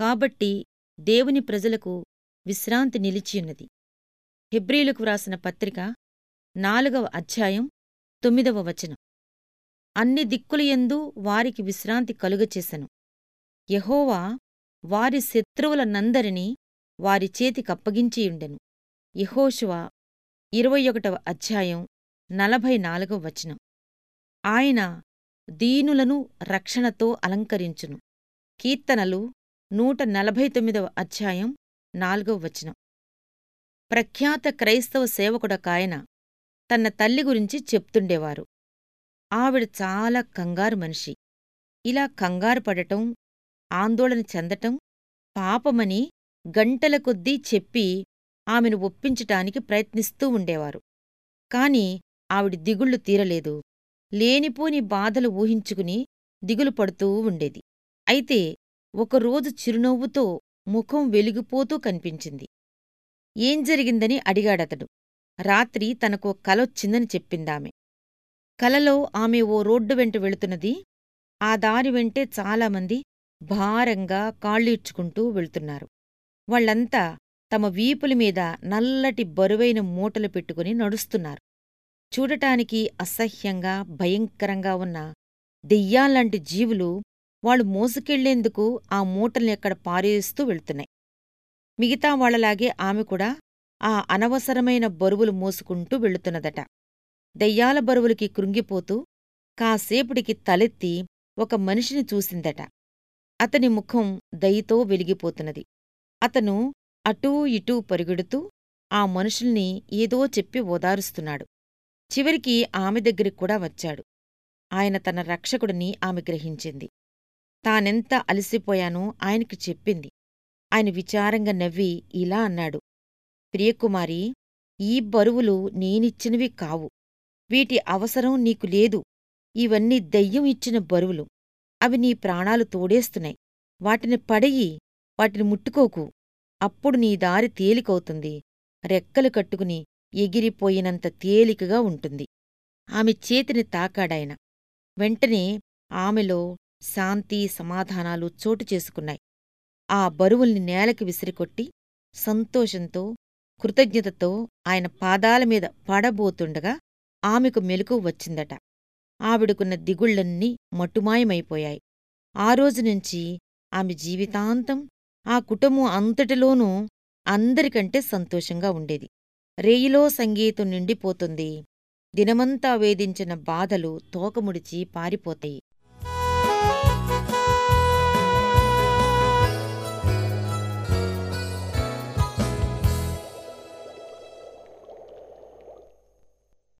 కాబట్టి దేవుని ప్రజలకు విశ్రాంతి నిలిచియున్నది. హెబ్రీలకు వ్రాసిన పత్రిక నాలుగవ అధ్యాయం తొమ్మిదవ వచనం. అన్ని దిక్కులయందు వారికి విశ్రాంతి కలుగచేశను యహోవా వారి శత్రువులనందరినీ వారి చేతికప్పగించియుండెను యహోశువ ఇరవై ఒకటవ అధ్యాయం నలభై నాలుగవ వచనం. ఆయన దీనులను రక్షణతో అలంకరించును. కీర్తనలు నూట నలభై తొమ్మిదవ అధ్యాయం నాలుగవ వచనం. ప్రఖ్యాత క్రైస్తవ సేవకుడకాయన తన తల్లి గురించి చెప్తుండేవారు. ఆవిడ చాలా కంగారు మనిషి. ఇలా కంగారు పడటం ఆందోళన చెందటం పాపమని గంటల కొద్దీ చెప్పి ఆమెను ఒప్పించటానికి ప్రయత్నిస్తూ ఉండేవారు. కాని ఆవిడి దిగుళ్ళు తీరలేదు. లేనిపోని బాధలు ఊహించుకుని దిగులు పడుతూ ఉండేది. అయితే ఒకరోజు చిరునవ్వుతో ముఖం వెలిగిపోతూ కనిపించింది. ఏం జరిగిందని అడిగాడతడు. రాత్రి తనకో కలొచ్చిందని చెప్పిందామె. కలలో ఆమె ఓ రోడ్డు వెంట వెళుతున్నది. ఆ దారి వెంటే చాలామంది భారంగా కాళ్ళీడ్చుకుంటూ వెళ్తున్నారు. వాళ్ళంతా తమ వీపుల మీద నల్లటి బరువైన మూటలు పెట్టుకుని నడుస్తున్నారు. చూడటానికి అసహ్యంగా భయంకరంగా ఉన్న దెయ్యాల్లాంటి జీవులు వాళ్ళు మోసుకెళ్ళేందుకు ఆ మూటల్ని ఎక్కడ పారేస్తూ వెళ్తున్నాయి. మిగతా వాళ్ళలాగే ఆమె కూడా ఆ అనవసరమైన బరువులు మోసుకుంటూ వెళుతున్నదట. దెయ్యాల బరువులకి కృంగిపోతూ కాసేపటికి తలెత్తి ఒక మనిషిని చూసిందట. అతని ముఖం దయతో వెలిగిపోతున్నది. అతను అటూ ఇటూ పరుగెడుతూ ఆ మనుషుల్ని ఏదో చెప్పి ఓదారుస్తున్నాడు. చివరికి ఆమె దగ్గరికి కూడా వచ్చాడు. ఆయన తన రక్షకుడిని ఆమె గ్రహించింది. తానెంత అలసిపోయానో ఆయనకి చెప్పింది. ఆయన విచారంగా నవ్వి ఇలా అన్నాడు. ప్రియకుమారి ఈ బరువులు నేనిచ్చినవి కావు. వీటి అవసరం నీకు లేదు. ఇవన్నీ దెయ్యం ఇచ్చిన బరువులు. అవి నీ ప్రాణాలు తోడేస్తున్నాయి. వాటిని పడయి వాటిని ముట్టుకోకు. అప్పుడు నీ దారి తేలికవుతుంది. రెక్కలు కట్టుకుని ఎగిరిపోయినంత తేలికగా ఉంటుంది. ఆమె చేతిని తాకాడాయన. వెంటనే ఆమెలో శాంతి సమాధానాలు చోటు చేసుకున్నాయి. ఆ బరువుల్ని నేలకి విసిరికొట్టి సంతోషంతో కృతజ్ఞతతో ఆయన పాదాల మీద పడబోతుండగా ఆమెకు మెలకు వచ్చిందట. ఆవిడకున్న దిగుళ్ళన్నీ మట్టుమాయమైపోయాయి. ఆ రోజునుంచి ఆమె జీవితాంతం ఆ కుటుంబం అంతటిలోనూ అందరికంటే సంతోషంగా ఉండేది. రేయిలో సంగీతం నిండిపోతుంది. దినమంతా వేధించిన బాధలు తోకముడిచి పారిపోతాయి. Música